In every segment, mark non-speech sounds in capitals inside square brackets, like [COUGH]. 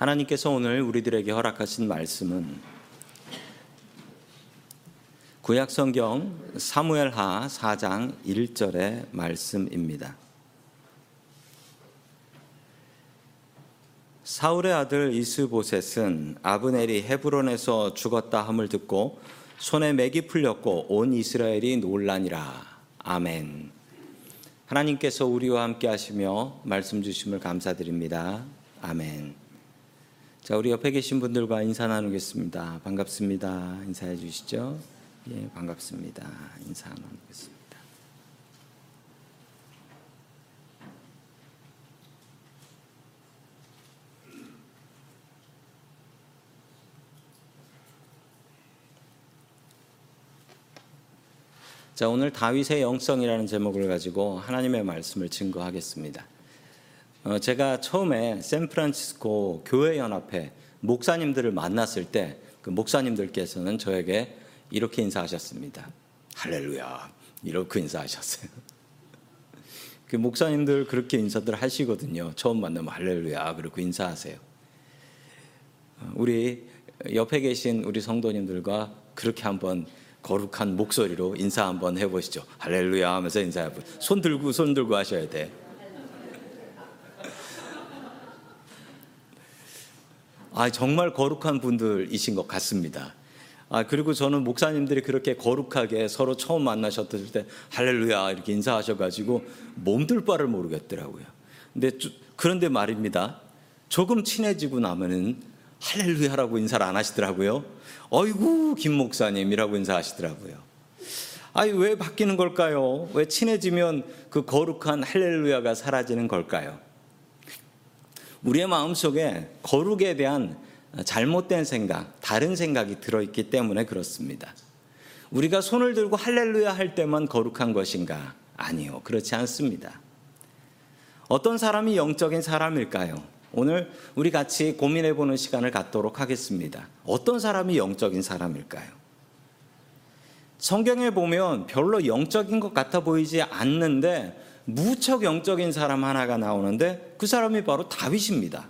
하나님께서 오늘 우리들에게 허락하신 말씀은 구약 성경 사무엘하 4장 1절의 말씀입니다. 사울의 아들 이스보셋은 아브넬이 헤브론에서 죽었다 함을 듣고 손에 맥이 풀렸고 온 이스라엘이 놀라니라. 아멘. 하나님께서 우리와 함께 하시며 말씀 주심을 감사드립니다. 아멘. 자, 우리 옆에 계신 분들과 인사 나누겠습니다. 반갑습니다. 인사해 주시죠. 예, 반갑습니다. 인사 나누겠습니다. 자, 오늘 다윗의 영성이라는 제목을 가지고 하나님의 말씀을 증거하겠습니다. 어, 제가 처음에 샌프란시스코 교회 연합회 목사님들을 만났을 때 그 목사님들께서는 저에게 이렇게 인사하셨습니다. 할렐루야. 이렇게 인사하셨어요. [LAUGHS] 그 목사님들 그렇게 인사들 하시거든요. 처음 만나면 할렐루야. 그렇게 인사하세요. 어, 우리 옆에 계신 우리 성도님들과 그렇게 한번 거룩한 목소리로 인사 한번 해보시죠. 할렐루야 하면서 인사해보. 손 들고 손 들고 하셔야 돼. 아 정말 거룩한 분들이신 것 같습니다. 아 그리고 저는 목사님들이 그렇게 거룩하게 서로 처음 만나셨을 때 할렐루야 이렇게 인사하셔가지고 몸둘 바를 모르겠더라고요. 근데 그런데 말입니다. 조금 친해지고 나면은 할렐루야라고 인사를 안 하시더라고요. 어이구 김 목사님이라고 인사하시더라고요. 아니 왜 바뀌는 걸까요? 왜 친해지면 그 거룩한 할렐루야가 사라지는 걸까요? 우리의 마음속에 거룩에 대한 잘못된 생각, 다른 생각이 들어있기 때문에 그렇습니다. 우리가 손을 들고 할렐루야 할 때만 거룩한 것인가? 아니요. 그렇지 않습니다. 어떤 사람이 영적인 사람일까요? 오늘 우리 같이 고민해 보는 시간을 갖도록 하겠습니다. 어떤 사람이 영적인 사람일까요? 성경에 보면 별로 영적인 것 같아 보이지 않는데 무척 영적인 사람 하나가 나오는데 그 사람이 바로 다윗입니다.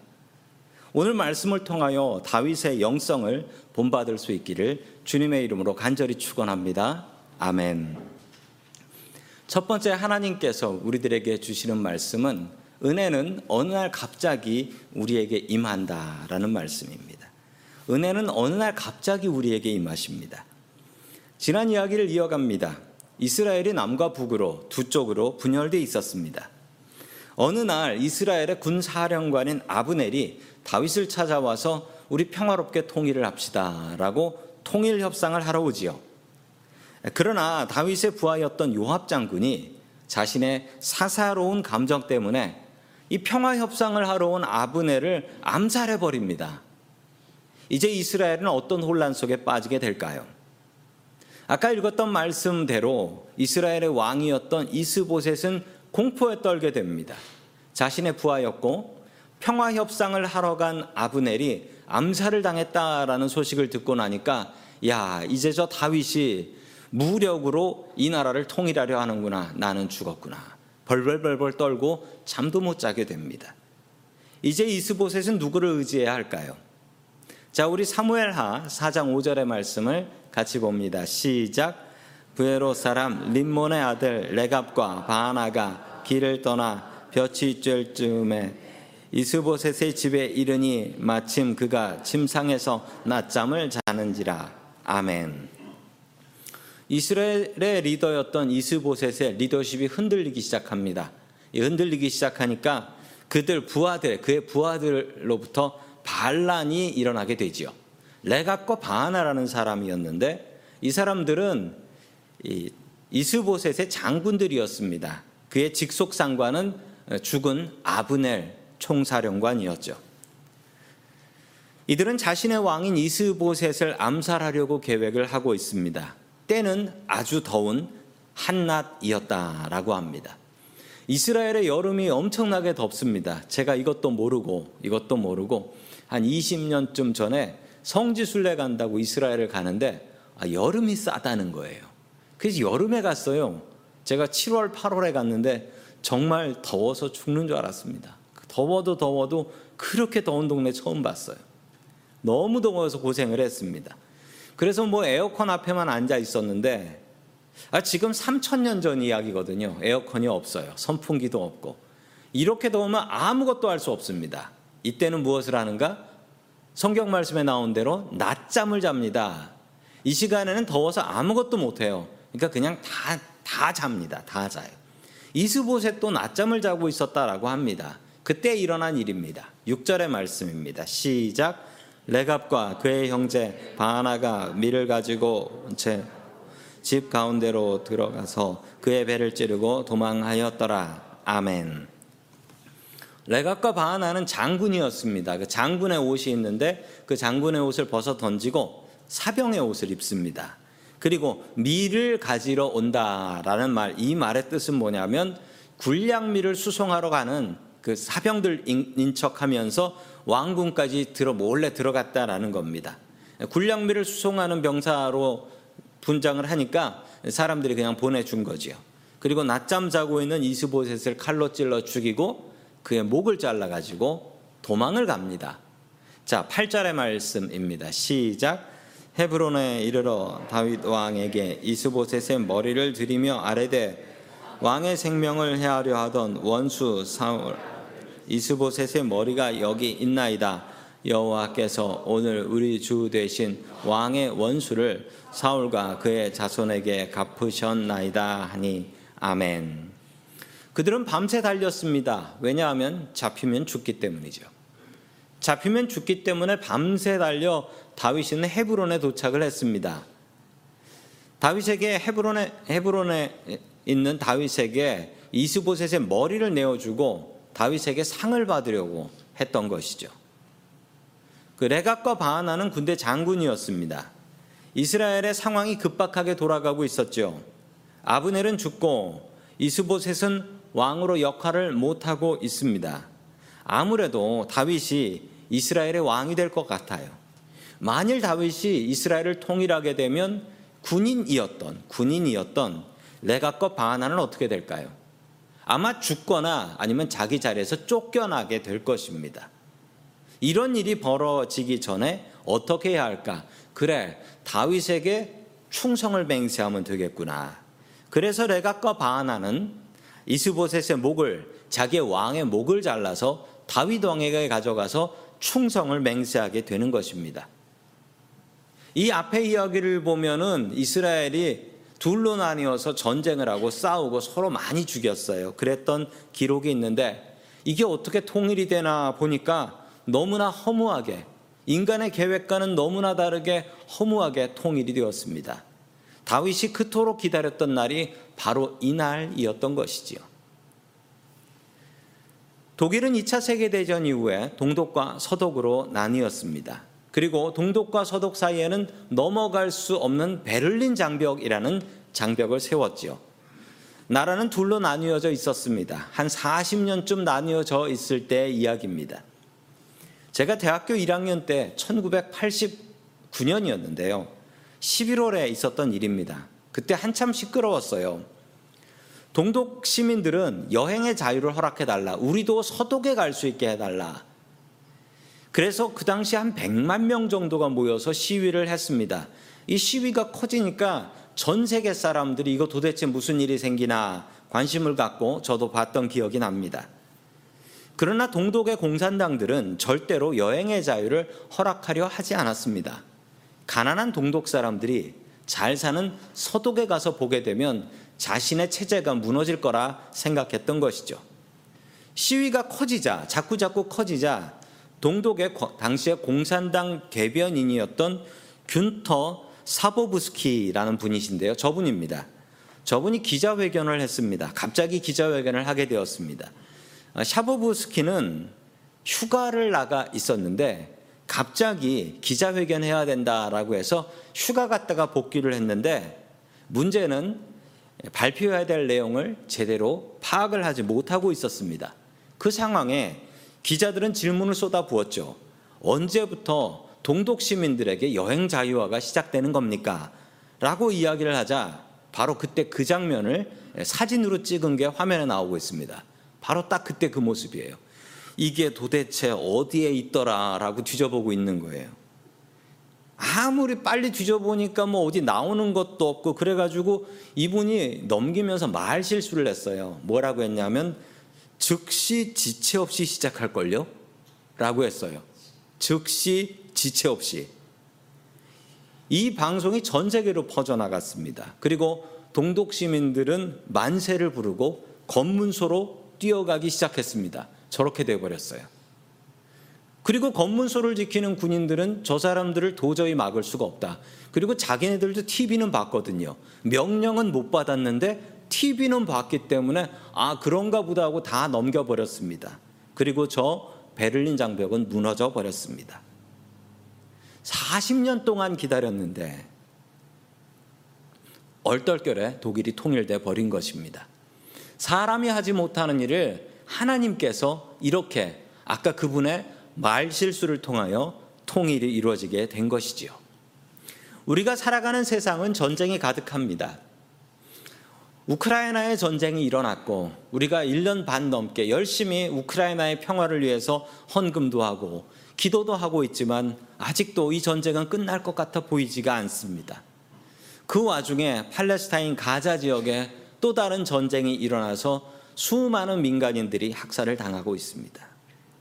오늘 말씀을 통하여 다윗의 영성을 본받을 수 있기를 주님의 이름으로 간절히 축원합니다. 아멘. 첫 번째 하나님께서 우리들에게 주시는 말씀은 은혜는 어느 날 갑자기 우리에게 임한다라는 말씀입니다. 은혜는 어느 날 갑자기 우리에게 임하십니다. 지난 이야기를 이어갑니다. 이스라엘이 남과 북으로 두 쪽으로 분열되어 있었습니다. 어느 날 이스라엘의 군 사령관인 아브넬이 다윗을 찾아와서 우리 평화롭게 통일을 합시다라고 통일 협상을 하러 오지요. 그러나 다윗의 부하였던 요압 장군이 자신의 사사로운 감정 때문에 이 평화 협상을 하러 온 아브네를 암살해 버립니다. 이제 이스라엘은 어떤 혼란 속에 빠지게 될까요? 아까 읽었던 말씀대로 이스라엘의 왕이었던 이스보셋은 공포에 떨게 됩니다. 자신의 부하였고 평화 협상을 하러 간 아브넬이 암살을 당했다라는 소식을 듣고 나니까 야 이제 저 다윗이 무력으로 이 나라를 통일하려 하는구나 나는 죽었구나 벌벌벌벌 떨고 잠도 못 자게 됩니다. 이제 이스보셋은 누구를 의지해야 할까요? 자, 우리 사무엘하 4장 5절의 말씀을 같이 봅니다. 시작. 부에로 사람 림몬의 아들 레갑과 바나가 길을 떠나 볕이 쬐 쯤에 이스보셋의 집에 이르니 마침 그가 침상에서 낮잠을 자는지라. 아멘. 이스라엘의 리더였던 이스보셋의 리더십이 흔들리기 시작합니다. 흔들리기 시작하니까 그들 부하들, 그의 부하들로부터 반란이 일어나게 되지요. 레갑과 바하나라는 사람이었는데 이 사람들은 이 이스보셋의 장군들이었습니다. 그의 직속 상관은 죽은 아브넬 총사령관이었죠. 이들은 자신의 왕인 이스보셋을 암살하려고 계획을 하고 있습니다. 때는 아주 더운 한낮이었다라고 합니다. 이스라엘의 여름이 엄청나게 덥습니다. 제가 이것도 모르고 이것도 모르고 한 20년쯤 전에 성지순례 간다고 이스라엘을 가는데 아, 여름이 싸다는 거예요. 그래서 여름에 갔어요. 제가 7월, 8월에 갔는데 정말 더워서 죽는 줄 알았습니다. 더워도 더워도 그렇게 더운 동네 처음 봤어요. 너무 더워서 고생을 했습니다. 그래서 뭐 에어컨 앞에만 앉아 있었는데 아, 지금 3천 년 전 이야기거든요. 에어컨이 없어요. 선풍기도 없고. 이렇게 더우면 아무것도 할 수 없습니다. 이때는 무엇을 하는가? 성경 말씀에 나온 대로 낮잠을 잡니다. 이 시간에는 더워서 아무것도 못해요. 그러니까 그냥 다, 다 잡니다. 다 자요. 이스보셋도 낮잠을 자고 있었다라고 합니다. 그때 일어난 일입니다. 6절의 말씀입니다. 시작. 레갑과 그의 형제 바나가 밀을 가지고 채 집 가운데로 들어가서 그의 배를 찌르고 도망하였더라. 아멘. 레갑과 바하나는 장군이었습니다. 그 장군의 옷이 있는데 그 장군의 옷을 벗어 던지고 사병의 옷을 입습니다. 그리고 밀을 가지러 온다라는 말, 이 말의 뜻은 뭐냐면 군량미를 수송하러 가는 그 사병들 인척하면서 왕궁까지 들어 몰래 들어갔다라는 겁니다. 군량미를 수송하는 병사로 분장을 하니까 사람들이 그냥 보내준 거지요. 그리고 낮잠 자고 있는 이스보셋을 칼로 찔러 죽이고 그의 목을 잘라 가지고 도망을 갑니다. 자, 8절의 말씀입니다. 시작. 헤브론에 이르러 다윗 왕에게 이스보셋의 머리를 들이며 아래되 왕의 생명을 해하려 하던 원수 사울 이스보셋의 머리가 여기 있나이다. 여호와께서 오늘 우리 주 대신 왕의 원수를 사울과 그의 자손에게 갚으셨나이다 하니 아멘. 그들은 밤새 달렸습니다. 왜냐하면 잡히면 죽기 때문이죠. 잡히면 죽기 때문에 밤새 달려 다윗은 헤브론에 도착을 했습니다. 다윗에게 헤브론에 헤브론에 있는 다윗에게 이스보셋의 머리를 내어주고 다윗에게 상을 받으려고 했던 것이죠. 그 레갑과 바하나는 군대 장군이었습니다. 이스라엘의 상황이 급박하게 돌아가고 있었죠. 아브넬은 죽고 이스보셋은 왕으로 역할을 못하고 있습니다. 아무래도 다윗이 이스라엘의 왕이 될 것 같아요. 만일 다윗이 이스라엘을 통일하게 되면 군인이었던 군인이었던 레갑과 바하나는 어떻게 될까요? 아마 죽거나 아니면 자기 자리에서 쫓겨나게 될 것입니다. 이런 일이 벌어지기 전에 어떻게 해야 할까? 그래, 다윗에게 충성을 맹세하면 되겠구나. 그래서 레갑과 바하나는 이스보셋의 목을 자기의 왕의 목을 잘라서 다윗 왕에게 가져가서 충성을 맹세하게 되는 것입니다. 이 앞에 이야기를 보면은 이스라엘이 둘로 나뉘어서 전쟁을 하고 싸우고 서로 많이 죽였어요. 그랬던 기록이 있는데 이게 어떻게 통일이 되나 보니까 너무나 허무하게 인간의 계획과는 너무나 다르게 허무하게 통일이 되었습니다. 다윗이 그토록 기다렸던 날이 바로 이날이었던 것이지요. 독일은 2차 세계대전 이후에 동독과 서독으로 나뉘었습니다. 그리고 동독과 서독 사이에는 넘어갈 수 없는 베를린 장벽이라는 장벽을 세웠지요. 나라는 둘로 나뉘어져 있었습니다. 한 40년쯤 나뉘어져 있을 때의 이야기입니다. 제가 대학교 1학년 때 1989년이었는데요. 11월에 있었던 일입니다. 그때 한참 시끄러웠어요. 동독 시민들은 여행의 자유를 허락해달라. 우리도 서독에 갈 수 있게 해달라. 그래서 그 당시 한 100만 명 정도가 모여서 시위를 했습니다. 이 시위가 커지니까 전 세계 사람들이 이거 도대체 무슨 일이 생기나 관심을 갖고 저도 봤던 기억이 납니다. 그러나 동독의 공산당들은 절대로 여행의 자유를 허락하려 하지 않았습니다. 가난한 동독 사람들이 잘 사는 서독에 가서 보게 되면 자신의 체제가 무너질 거라 생각했던 것이죠. 시위가 커지자, 자꾸자꾸 커지자 동독의 당시의 공산당 대변인이었던 균터 사보브스키라는 분이신데요. 저분입니다. 저분이 기자회견을 했습니다. 갑자기 기자회견을 하게 되었습니다. 아, 샤보브스키는 휴가를 나가 있었는데 갑자기 기자회견 해야 된다라고 해서 휴가 갔다가 복귀를 했는데 문제는 발표해야 될 내용을 제대로 파악을 하지 못하고 있었습니다. 그 상황에 기자들은 질문을 쏟아 부었죠. 언제부터 동독 시민들에게 여행 자유화가 시작되는 겁니까? 라고 이야기를 하자 바로 그때 그 장면을 사진으로 찍은 게 화면에 나오고 있습니다. 바로 딱 그때 그 모습이에요. 이게 도대체 어디에 있더라라고 뒤져보고 있는 거예요. 아무리 빨리 뒤져보니까 뭐 어디 나오는 것도 없고 그래가지고 이분이 넘기면서 말 실수를 했어요. 뭐라고 했냐면 즉시 지체 없이 시작할걸요? 라고 했어요. 즉시 지체 없이. 이 방송이 전 세계로 퍼져나갔습니다. 그리고 동독 시민들은 만세를 부르고 검문소로 뛰어가기 시작했습니다. 저렇게 돼버렸어요. 그리고 검문소를 지키는 군인들은 저 사람들을 도저히 막을 수가 없다. 그리고 자기네들도 TV는 봤거든요. 명령은 못 받았는데 TV는 봤기 때문에 아 그런가 보다 하고 다 넘겨버렸습니다. 그리고 저 베를린 장벽은 무너져 버렸습니다. 40년 동안 기다렸는데 얼떨결에 독일이 통일돼 버린 것입니다. 사람이 하지 못하는 일을 하나님께서 이렇게 아까 그분의 말 실수를 통하여 통일이 이루어지게 된 것이지요. 우리가 살아가는 세상은 전쟁이 가득합니다. 우크라이나의 전쟁이 일어났고 우리가 1년 반 넘게 열심히 우크라이나의 평화를 위해서 헌금도 하고 기도도 하고 있지만 아직도 이 전쟁은 끝날 것 같아 보이지가 않습니다. 그 와중에 팔레스타인 가자 지역에 또 다른 전쟁이 일어나서 수많은 민간인들이 학살을 당하고 있습니다.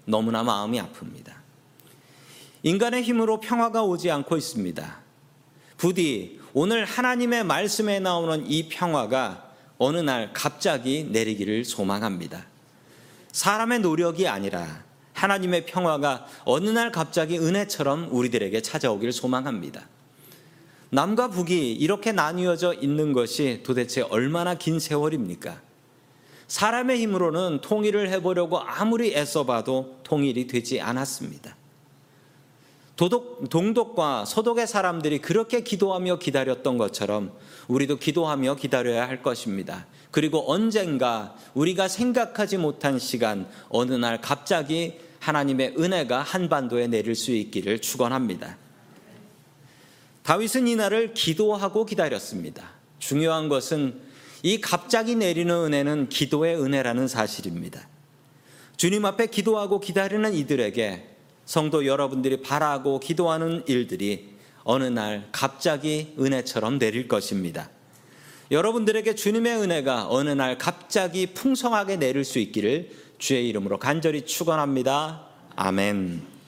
너무나 마음이 아픕니다. 인간의 힘으로 평화가 오지 않고 있습니다. 부디 오늘 하나님의 말씀에 나오는 이 평화가 어느 날 갑자기 내리기를 소망합니다. 사람의 노력이 아니라 하나님의 평화가 어느 날 갑자기 은혜처럼 우리들에게 찾아오길 소망합니다. 남과 북이 이렇게 나뉘어져 있는 것이 도대체 얼마나 긴 세월입니까? 사람의 힘으로는 통일을 해보려고 아무리 애써봐도 통일이 되지 않았습니다. 도독, 동독과 서독의 사람들이 그렇게 기도하며 기다렸던 것처럼 우리도 기도하며 기다려야 할 것입니다. 그리고 언젠가 우리가 생각하지 못한 시간, 어느 날 갑자기 하나님의 은혜가 한반도에 내릴 수 있기를 축원합니다. 다윗은 이날을 기도하고 기다렸습니다. 중요한 것은 이 갑자기 내리는 은혜는 기도의 은혜라는 사실입니다. 주님 앞에 기도하고 기다리는 이들에게 성도 여러분들이 바라고 기도하는 일들이 어느 날 갑자기 은혜처럼 내릴 것입니다. 여러분들에게 주님의 은혜가 어느 날 갑자기 풍성하게 내릴 수 있기를 주의 이름으로 간절히 축원합니다. 아멘.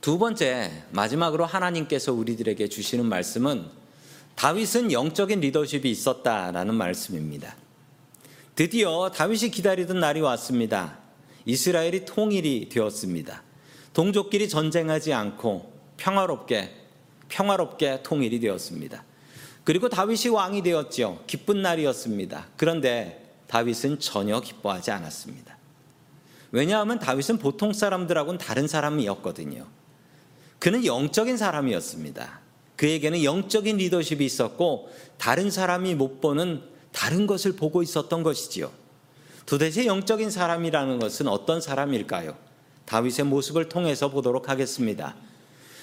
두 번째 마지막으로 하나님께서 우리들에게 주시는 말씀은 다윗은 영적인 리더십이 있었다라는 말씀입니다. 드디어 다윗이 기다리던 날이 왔습니다. 이스라엘이 통일이 되었습니다. 동족끼리 전쟁하지 않고 평화롭게 평화롭게 통일이 되었습니다. 그리고 다윗이 왕이 되었지요. 기쁜 날이었습니다. 그런데 다윗은 전혀 기뻐하지 않았습니다. 왜냐하면 다윗은 보통 사람들하고는 다른 사람이었거든요. 그는 영적인 사람이었습니다. 그에게는 영적인 리더십이 있었고 다른 사람이 못 보는 다른 것을 보고 있었던 것이지요. 도대체 영적인 사람이라는 것은 어떤 사람일까요? 다윗의 모습을 통해서 보도록 하겠습니다.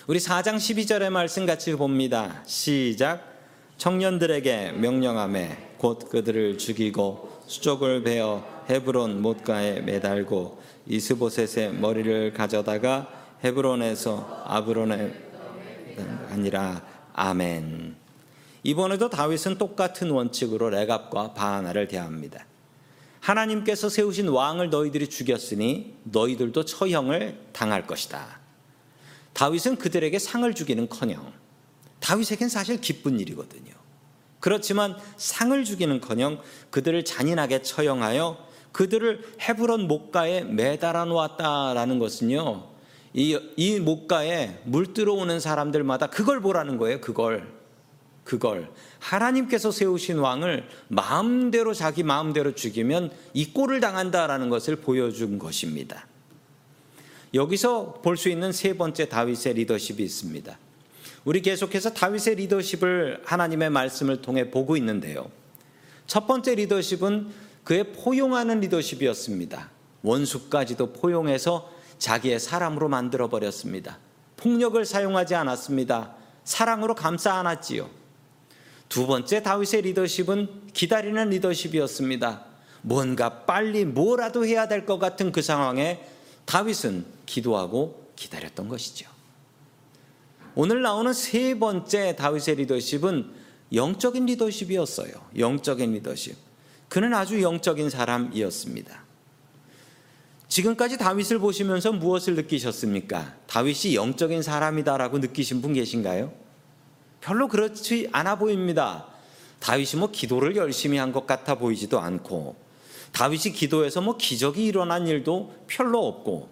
우리 4장 12절의 말씀 같이 봅니다. 시작. 청년들에게 명령함에 곧 그들을 죽이고 수족을 베어 헤브론 못가에 매달고 이스보셋의 머리를 가져다가 헤브론에서 아브론에 아니라 아멘. 이번에도 다윗은 똑같은 원칙으로 레갑과 바하나를 대합니다. 하나님께서 세우신 왕을 너희들이 죽였으니 너희들도 처형을 당할 것이다. 다윗은 그들에게 상을 주기는커녕 다윗에겐 사실 기쁜 일이거든요. 그렇지만 상을 주기는커녕 그들을 잔인하게 처형하여 그들을 헤브론 목가에 매달아 놓았다라는 것은요. 이, 이 목가에 물 들어오는 사람들마다 그걸 보라는 거예요. 그걸. 그걸. 하나님께서 세우신 왕을 마음대로 자기 마음대로 죽이면 이 꼴을 당한다라는 것을 보여준 것입니다. 여기서 볼 수 있는 세 번째 다윗의 리더십이 있습니다. 우리 계속해서 다윗의 리더십을 하나님의 말씀을 통해 보고 있는데요. 첫 번째 리더십은 그의 포용하는 리더십이었습니다. 원수까지도 포용해서 자기의 사람으로 만들어 버렸습니다. 폭력을 사용하지 않았습니다. 사랑으로 감싸 안았지요. 두 번째 다윗의 리더십은 기다리는 리더십이었습니다. 뭔가 빨리 뭐라도 해야 될 것 같은 그 상황에 다윗은 기도하고 기다렸던 것이죠. 오늘 나오는 세 번째 다윗의 리더십은 영적인 리더십이었어요. 영적인 리더십. 그는 아주 영적인 사람이었습니다. 지금까지 다윗을 보시면서 무엇을 느끼셨습니까? 다윗이 영적인 사람이다라고 느끼신 분 계신가요? 별로 그렇지 않아 보입니다. 다윗이 뭐 기도를 열심히 한 것 같아 보이지도 않고, 다윗이 기도해서 뭐 기적이 일어난 일도 별로 없고,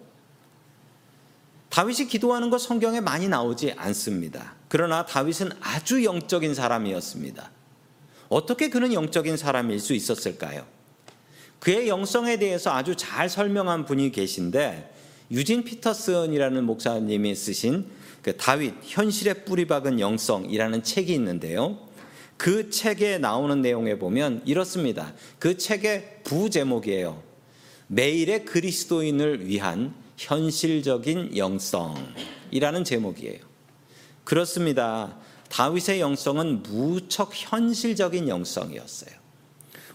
다윗이 기도하는 것 성경에 많이 나오지 않습니다. 그러나 다윗은 아주 영적인 사람이었습니다. 어떻게 그는 영적인 사람일 수 있었을까요? 그의 영성에 대해서 아주 잘 설명한 분이 계신데 유진 피터슨이라는 목사님이 쓰신 그 다윗 현실에 뿌리 박은 영성이라는 책이 있는데요. 그 책에 나오는 내용에 보면 이렇습니다. 그 책의 부제목이에요. 매일의 그리스도인을 위한 현실적인 영성이라는 제목이에요. 그렇습니다. 다윗의 영성은 무척 현실적인 영성이었어요.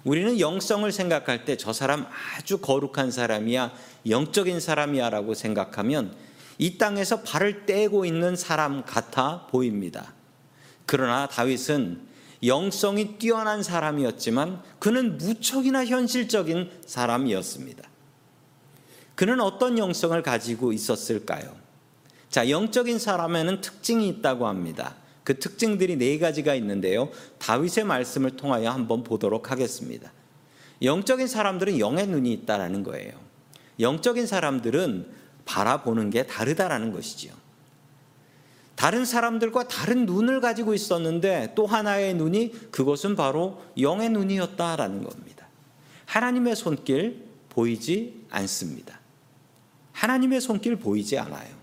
우리는 영성을 생각할 때 저 사람 아주 거룩한 사람이야, 영적인 사람이야라고 생각하면 이 땅에서 발을 떼고 있는 사람 같아 보입니다. 그러나 다윗은 영성이 뛰어난 사람이었지만 그는 무척이나 현실적인 사람이었습니다. 그는 어떤 영성을 가지고 있었을까요? 자, 영적인 사람에는 특징이 있다고 합니다. 그 특징들이 네 가지가 있는데요. 다윗의 말씀을 통하여 한번 보도록 하겠습니다. 영적인 사람들은 영의 눈이 있다라는 거예요. 영적인 사람들은 바라보는 게 다르다라는 것이지요. 다른 사람들과 다른 눈을 가지고 있었는데 또 하나의 눈이 그것은 바로 영의 눈이었다라는 겁니다. 하나님의 손길 보이지 않습니다. 하나님의 손길 보이지 않아요.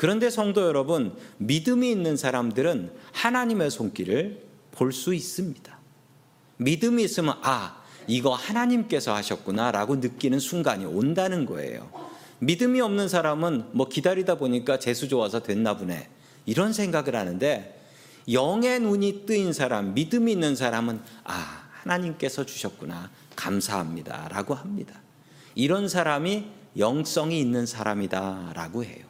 그런데 성도 여러분, 믿음이 있는 사람들은 하나님의 손길을 볼 수 있습니다. 믿음이 있으면, 아, 이거 하나님께서 하셨구나 라고 느끼는 순간이 온다는 거예요. 믿음이 없는 사람은 뭐 기다리다 보니까 재수 좋아서 됐나 보네. 이런 생각을 하는데, 영의 눈이 뜨인 사람, 믿음이 있는 사람은, 아, 하나님께서 주셨구나. 감사합니다. 라고 합니다. 이런 사람이 영성이 있는 사람이다 라고 해요.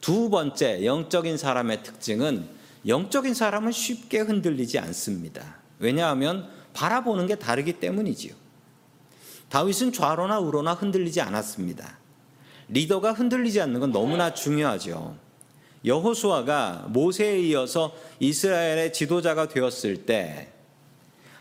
두 번째 영적인 사람의 특징은 영적인 사람은 쉽게 흔들리지 않습니다. 왜냐하면 바라보는 게 다르기 때문이지요. 다윗은 좌로나 우로나 흔들리지 않았습니다. 리더가 흔들리지 않는 건 너무나 중요하죠. 여호수아가 모세에 이어서 이스라엘의 지도자가 되었을 때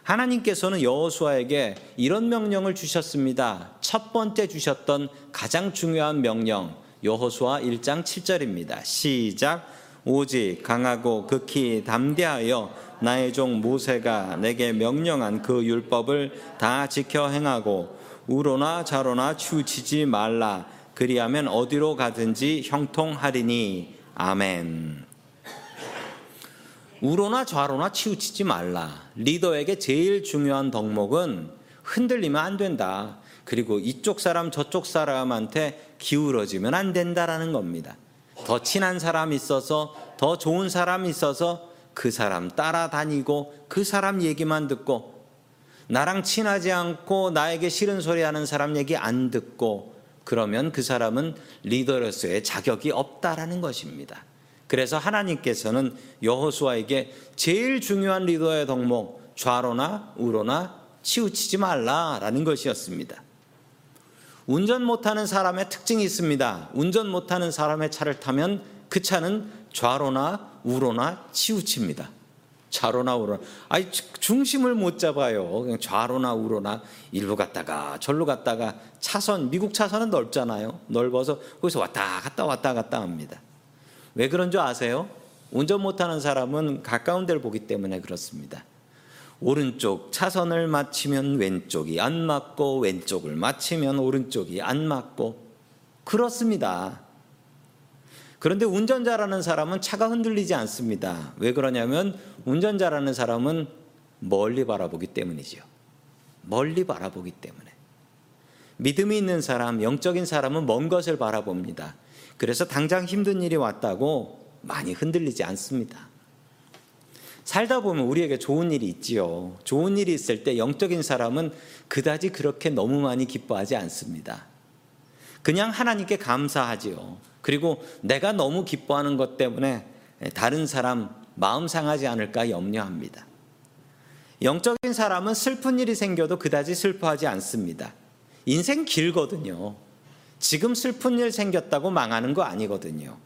하나님께서는 여호수아에게 이런 명령을 주셨습니다. 첫 번째 주셨던 가장 중요한 명령 여호수아 1장 7절입니다. 시작 오직 강하고 극히 담대하여 나의 종 모세가 내게 명령한 그 율법을 다 지켜 행하고 우로나 좌로나 치우치지 말라 그리하면 어디로 가든지 형통하리니 아멘. 우로나 좌로나 치우치지 말라. 리더에게 제일 중요한 덕목은 흔들리면 안 된다. 그리고 이쪽 사람 저쪽 사람한테 기울어지면 안 된다라는 겁니다. 더 친한 사람 있어서 더 좋은 사람 있어서 그 사람 따라다니고 그 사람 얘기만 듣고 나랑 친하지 않고 나에게 싫은 소리 하는 사람 얘기 안 듣고 그러면 그 사람은 리더로서의 자격이 없다라는 것입니다. 그래서 하나님께서는 여호수아에게 제일 중요한 리더의 덕목 좌로나 우로나 치우치지 말라라는 것이었습니다. 운전 못하는 사람의 특징이 있습니다. 운전 못하는 사람의 차를 타면 그 차는 좌로나 우로나 치우칩니다. 좌로나 우로나. 아니, 중심을 못 잡아요. 그냥 좌로나 우로나 일로 갔다가 절로 갔다가 차선, 미국 차선은 넓잖아요. 넓어서 거기서 왔다 갔다 왔다 갔다 합니다. 왜 그런 줄 아세요? 운전 못하는 사람은 가까운 데를 보기 때문에 그렇습니다. 오른쪽 차선을 맞추면 왼쪽이 안 맞고 왼쪽을 맞추면 오른쪽이 안 맞고 그렇습니다. 그런데 운전자라는 사람은 차가 흔들리지 않습니다. 왜 그러냐면 운전자라는 사람은 멀리 바라보기 때문이죠. 멀리 바라보기 때문에. 믿음이 있는 사람, 영적인 사람은 먼 것을 바라봅니다. 그래서 당장 힘든 일이 왔다고 많이 흔들리지 않습니다. 살다 보면 우리에게 좋은 일이 있지요. 좋은 일이 있을 때 영적인 사람은 그다지 그렇게 너무 많이 기뻐하지 않습니다. 그냥 하나님께 감사하지요. 그리고 내가 너무 기뻐하는 것 때문에 다른 사람 마음 상하지 않을까 염려합니다. 영적인 사람은 슬픈 일이 생겨도 그다지 슬퍼하지 않습니다. 인생 길거든요. 지금 슬픈 일 생겼다고 망하는 거 아니거든요.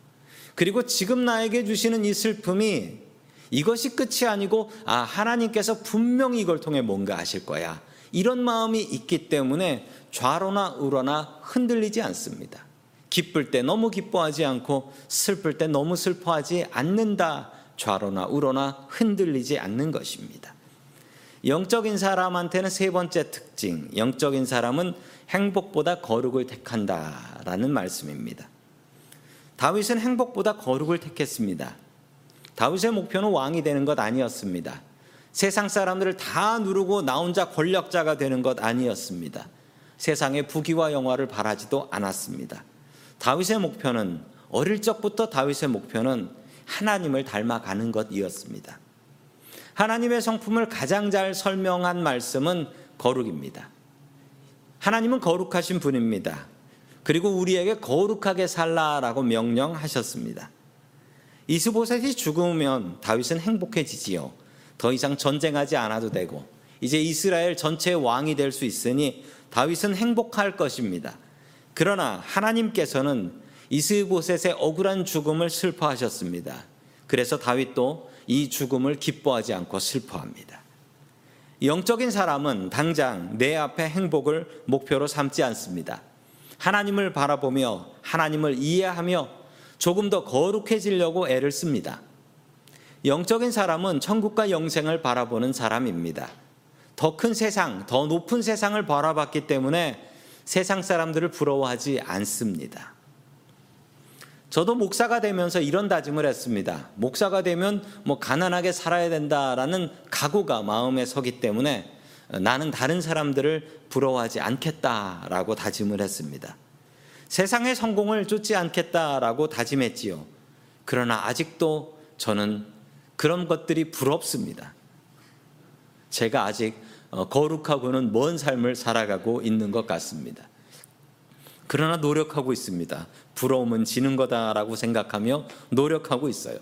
그리고 지금 나에게 주시는 이 슬픔이 이것이 끝이 아니고 아 하나님께서 분명히 이걸 통해 뭔가 하실 거야. 이런 마음이 있기 때문에 좌로나 우로나 흔들리지 않습니다. 기쁠 때 너무 기뻐하지 않고 슬플 때 너무 슬퍼하지 않는다. 좌로나 우로나 흔들리지 않는 것입니다. 영적인 사람한테는 세 번째 특징, 영적인 사람은 행복보다 거룩을 택한다라는 말씀입니다. 다윗은 행복보다 거룩을 택했습니다. 다윗의 목표는 왕이 되는 것 아니었습니다. 세상 사람들을 다 누르고 나 혼자 권력자가 되는 것 아니었습니다. 세상의 부귀와 영화를 바라지도 않았습니다. 다윗의 목표는 어릴 적부터 다윗의 목표는 하나님을 닮아가는 것이었습니다. 하나님의 성품을 가장 잘 설명한 말씀은 거룩입니다. 하나님은 거룩하신 분입니다. 그리고 우리에게 거룩하게 살라라고 명령하셨습니다. 이스보셋이 죽으면 다윗은 행복해지지요. 더 이상 전쟁하지 않아도 되고 이제 이스라엘 전체의 왕이 될 수 있으니 다윗은 행복할 것입니다. 그러나 하나님께서는 이스보셋의 억울한 죽음을 슬퍼하셨습니다. 그래서 다윗도 이 죽음을 기뻐하지 않고 슬퍼합니다. 영적인 사람은 당장 내 앞에 행복을 목표로 삼지 않습니다. 하나님을 바라보며 하나님을 이해하며 조금 더 거룩해지려고 애를 씁니다. 영적인 사람은 천국과 영생을 바라보는 사람입니다. 더 큰 세상, 더 높은 세상을 바라봤기 때문에 세상 사람들을 부러워하지 않습니다. 저도 목사가 되면서 이런 다짐을 했습니다. 목사가 되면 뭐 가난하게 살아야 된다라는 각오가 마음에 서기 때문에 나는 다른 사람들을 부러워하지 않겠다라고 다짐을 했습니다. 세상의 성공을 쫓지 않겠다라고 다짐했지요. 그러나 아직도 저는 그런 것들이 부럽습니다. 제가 아직 어, 거룩하고는 먼 삶을 살아가고 있는 것 같습니다. 그러나 노력하고 있습니다. 부러움은 지는 거다라고 생각하며 노력하고 있어요.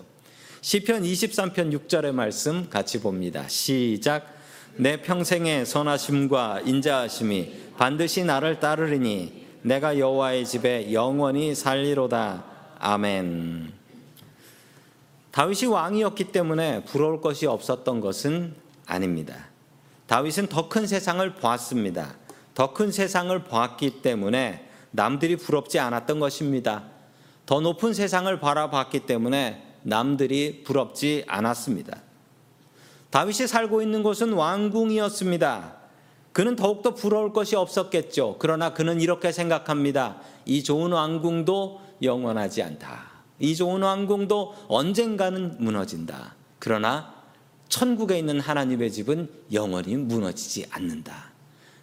시편 23편 6절의 말씀 같이 봅니다. 시작 내 평생의 선하심과 인자하심이 반드시 나를 따르리니 내가 여호와의 집에 영원히 살리로다. 아멘. 다윗이 왕이었기 때문에 부러울 것이 없었던 것은 아닙니다. 다윗은 더 큰 세상을 보았습니다. 더 큰 세상을 보았기 때문에 남들이 부럽지 않았던 것입니다. 더 높은 세상을 바라봤기 때문에 남들이 부럽지 않았습니다. 다윗이 살고 있는 곳은 왕궁이었습니다. 그는 더욱더 부러울 것이 없었겠죠. 그러나 그는 이렇게 생각합니다. 이 좋은 왕궁도 영원하지 않다. 이 좋은 왕궁도 언젠가는 무너진다. 그러나 천국에 있는 하나님의 집은 영원히 무너지지 않는다.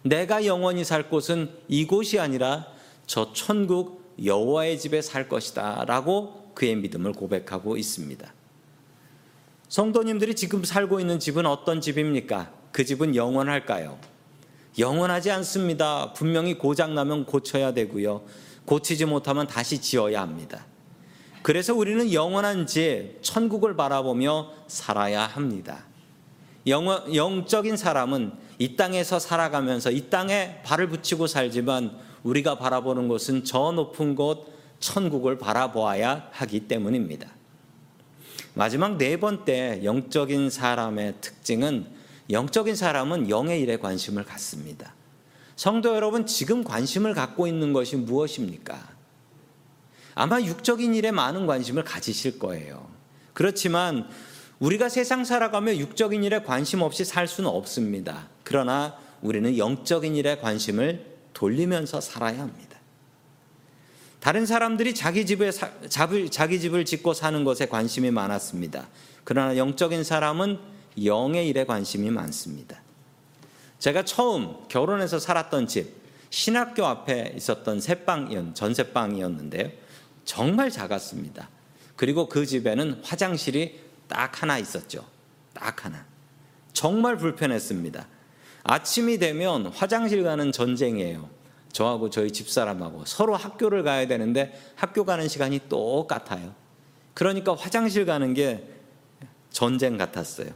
내가 영원히 살 곳은 이곳이 아니라 저 천국 여호와의 집에 살 것이다라고 그의 믿음을 고백하고 있습니다. 성도님들이 지금 살고 있는 집은 어떤 집입니까? 그 집은 영원할까요? 영원하지 않습니다. 분명히 고장 나면 고쳐야 되고요. 고치지 못하면 다시 지어야 합니다. 그래서 우리는 영원한 집, 천국을 바라보며 살아야 합니다. 영, 영적인 사람은 이 땅에서 살아가면서 이 땅에 발을 붙이고 살지만 우리가 바라보는 곳은 저 높은 곳, 천국을 바라보아야 하기 때문입니다. 마지막 네 번째 영적인 사람의 특징은 영적인 사람은 영의 일에 관심을 갖습니다. 성도 여러분, 지금 관심을 갖고 있는 것이 무엇입니까? 아마 육적인 일에 많은 관심을 가지실 거예요. 그렇지만 우리가 세상 살아가며 육적인 일에 관심 없이 살 수는 없습니다. 그러나 우리는 영적인 일에 관심을 돌리면서 살아야 합니다. 다른 사람들이 자기 집에 자기 집을 짓고 사는 것에 관심이 많았습니다. 그러나 영적인 사람은 영의 일에 관심이 많습니다. 제가 처음 결혼해서 살았던 집 신학교 앞에 있었던 새방이었 전세방이었는데요. 정말 작았습니다. 그리고 그 집에는 화장실이 딱 하나 있었죠. 딱 하나. 정말 불편했습니다. 아침이 되면 화장실 가는 전쟁이에요. 저하고 저희 집사람하고 서로 학교를 가야 되는데 학교 가는 시간이 똑같아요. 그러니까 화장실 가는 게 전쟁 같았어요.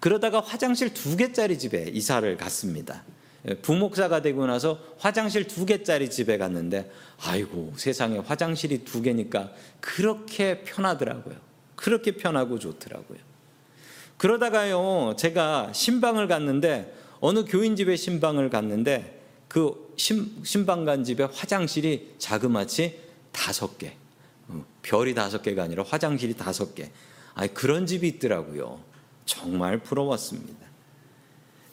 그러다가 화장실 두 개짜리 집에 이사를 갔습니다. 부목사가 되고 나서 화장실 두 개짜리 집에 갔는데 아이고 세상에 화장실이 두 개니까 그렇게 편하더라고요. 그렇게 편하고 좋더라고요. 그러다가요 제가 신방을 갔는데 어느 교인 집에 신방을 갔는데 그 신, 신방 간 집에 화장실이 자그마치 다섯 개 어, 별이 다섯 개가 아니라 화장실이 다섯 개. 아 그런 집이 있더라고요. 정말 부러웠습니다.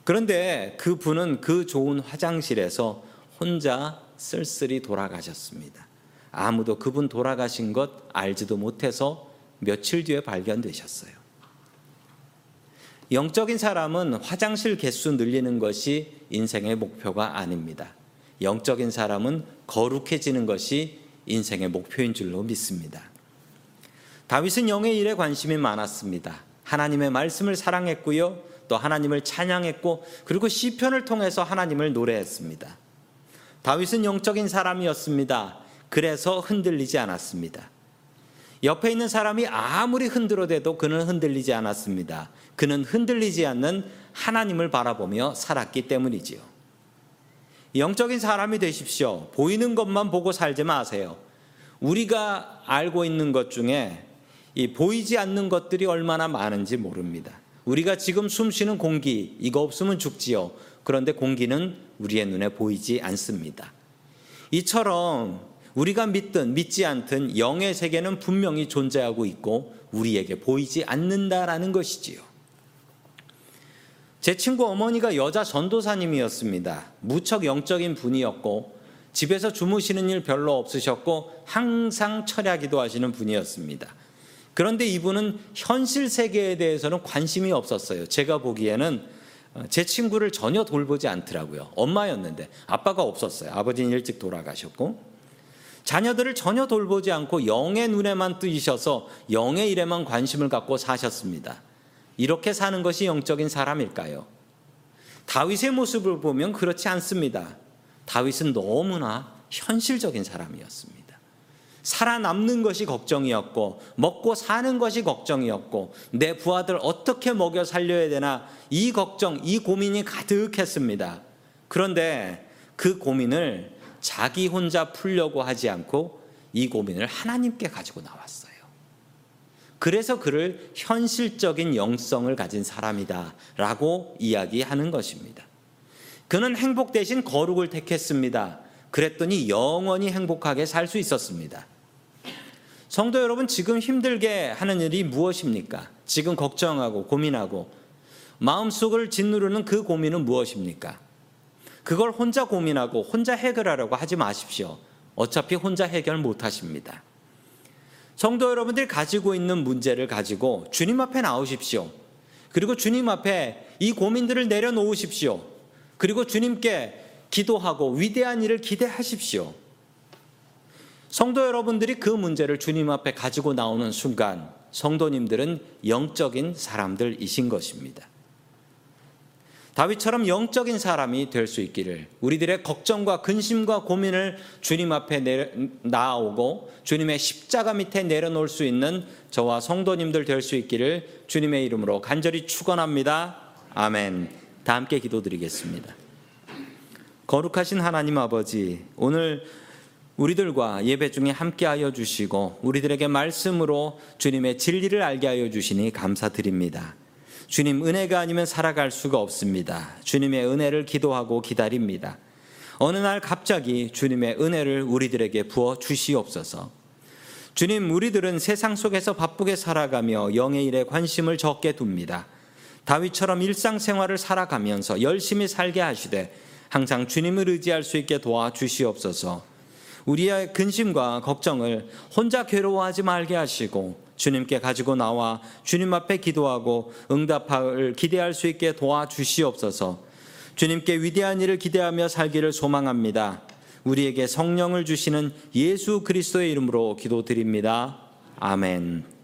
그런데 그 분은 그 좋은 화장실에서 혼자 쓸쓸히 돌아가셨습니다. 아무도 그분 돌아가신 것 알지도 못해서 며칠 뒤에 발견되셨어요. 영적인 사람은 화장실 개수 늘리는 것이 인생의 목표가 아닙니다. 영적인 사람은 거룩해지는 것이 인생의 목표인 줄로 믿습니다. 다윗은 영의 일에 관심이 많았습니다. 하나님의 말씀을 사랑했고요. 또 하나님을 찬양했고 그리고 시편을 통해서 하나님을 노래했습니다. 다윗은 영적인 사람이었습니다. 그래서 흔들리지 않았습니다. 옆에 있는 사람이 아무리 흔들어대도 그는 흔들리지 않았습니다. 그는 흔들리지 않는 하나님을 바라보며 살았기 때문이지요. 영적인 사람이 되십시오. 보이는 것만 보고 살지 마세요. 우리가 알고 있는 것 중에 이 보이지 않는 것들이 얼마나 많은지 모릅니다. 우리가 지금 숨 쉬는 공기, 이거 없으면 죽지요. 그런데 공기는 우리의 눈에 보이지 않습니다. 이처럼 우리가 믿든 믿지 않든 영의 세계는 분명히 존재하고 있고 우리에게 보이지 않는다라는 것이지요. 제 친구 어머니가 여자 전도사님이었습니다. 무척 영적인 분이었고 집에서 주무시는 일 별로 없으셨고 항상 철야 기도하시는 분이었습니다. 그런데 이분은 현실 세계에 대해서는 관심이 없었어요. 제가 보기에는 어, 제 친구를 전혀 돌보지 않더라고요. 엄마였는데 아빠가 없었어요. 아버지는 일찍 돌아가셨고 자녀들을 전혀 돌보지 않고 영의 눈에만 뜨이셔서 영의 일에만 관심을 갖고 사셨습니다. 이렇게 사는 것이 영적인 사람일까요? 다윗의 모습을 보면 그렇지 않습니다. 다윗은 너무나 현실적인 사람이었습니다. 살아남는 것이 걱정이었고 먹고 사는 것이 걱정이었고 내 부하들 어떻게 먹여 살려야 되나 이 걱정, 이 고민이 가득했습니다. 그런데 그 고민을 자기 혼자 풀려고 하지 않고 이 고민을 하나님께 가지고 나왔어요. 그래서 그를 현실적인 영성을 가진 사람이다 라고 이야기하는 것입니다. 그는 행복 대신 거룩을 택했습니다. 그랬더니 영원히 행복하게 살 수 있었습니다. 성도 여러분, 지금 힘들게 하는 일이 무엇입니까? 지금 걱정하고 고민하고 마음속을 짓누르는 그 고민은 무엇입니까? 그걸 혼자 고민하고 혼자 해결하려고 하지 마십시오. 어차피 혼자 해결 못 하십니다. 성도 여러분들이 가지고 있는 문제를 가지고 주님 앞에 나오십시오. 그리고 주님 앞에 이 고민들을 내려놓으십시오. 그리고 주님께 기도하고 위대한 일을 기대하십시오. 성도 여러분들이 그 문제를 주님 앞에 가지고 나오는 순간 성도님들은 영적인 사람들이신 것입니다. 다윗처럼 영적인 사람이 될 수 있기를 우리들의 걱정과 근심과 고민을 주님 앞에 내려, 나오고 주님의 십자가 밑에 내려놓을 수 있는 저와 성도님들 될 수 있기를 주님의 이름으로 간절히 축원합니다. 아멘. 다 함께 기도드리겠습니다. 거룩하신 하나님 아버지, 오늘 우리들과 예배 중에 함께하여 주시고 우리들에게 말씀으로 주님의 진리를 알게 하여 주시니 감사드립니다. 주님 은혜가 아니면 살아갈 수가 없습니다. 주님의 은혜를 기도하고 기다립니다. 어느 날 갑자기 주님의 은혜를 우리들에게 부어 주시옵소서. 주님, 우리들은 세상 속에서 바쁘게 살아가며 영의 일에 관심을 적게 둡니다. 다윗처럼 일상생활을 살아가면서 열심히 살게 하시되 항상 주님을 의지할 수 있게 도와 주시옵소서. 우리의 근심과 걱정을 혼자 괴로워하지 말게 하시고 주님께 가지고 나와 주님 앞에 기도하고 응답을 기대할 수 있게 도와주시옵소서. 주님께 위대한 일을 기대하며 살기를 소망합니다. 우리에게 성령을 주시는 예수 그리스도의 이름으로 기도드립니다. 아멘.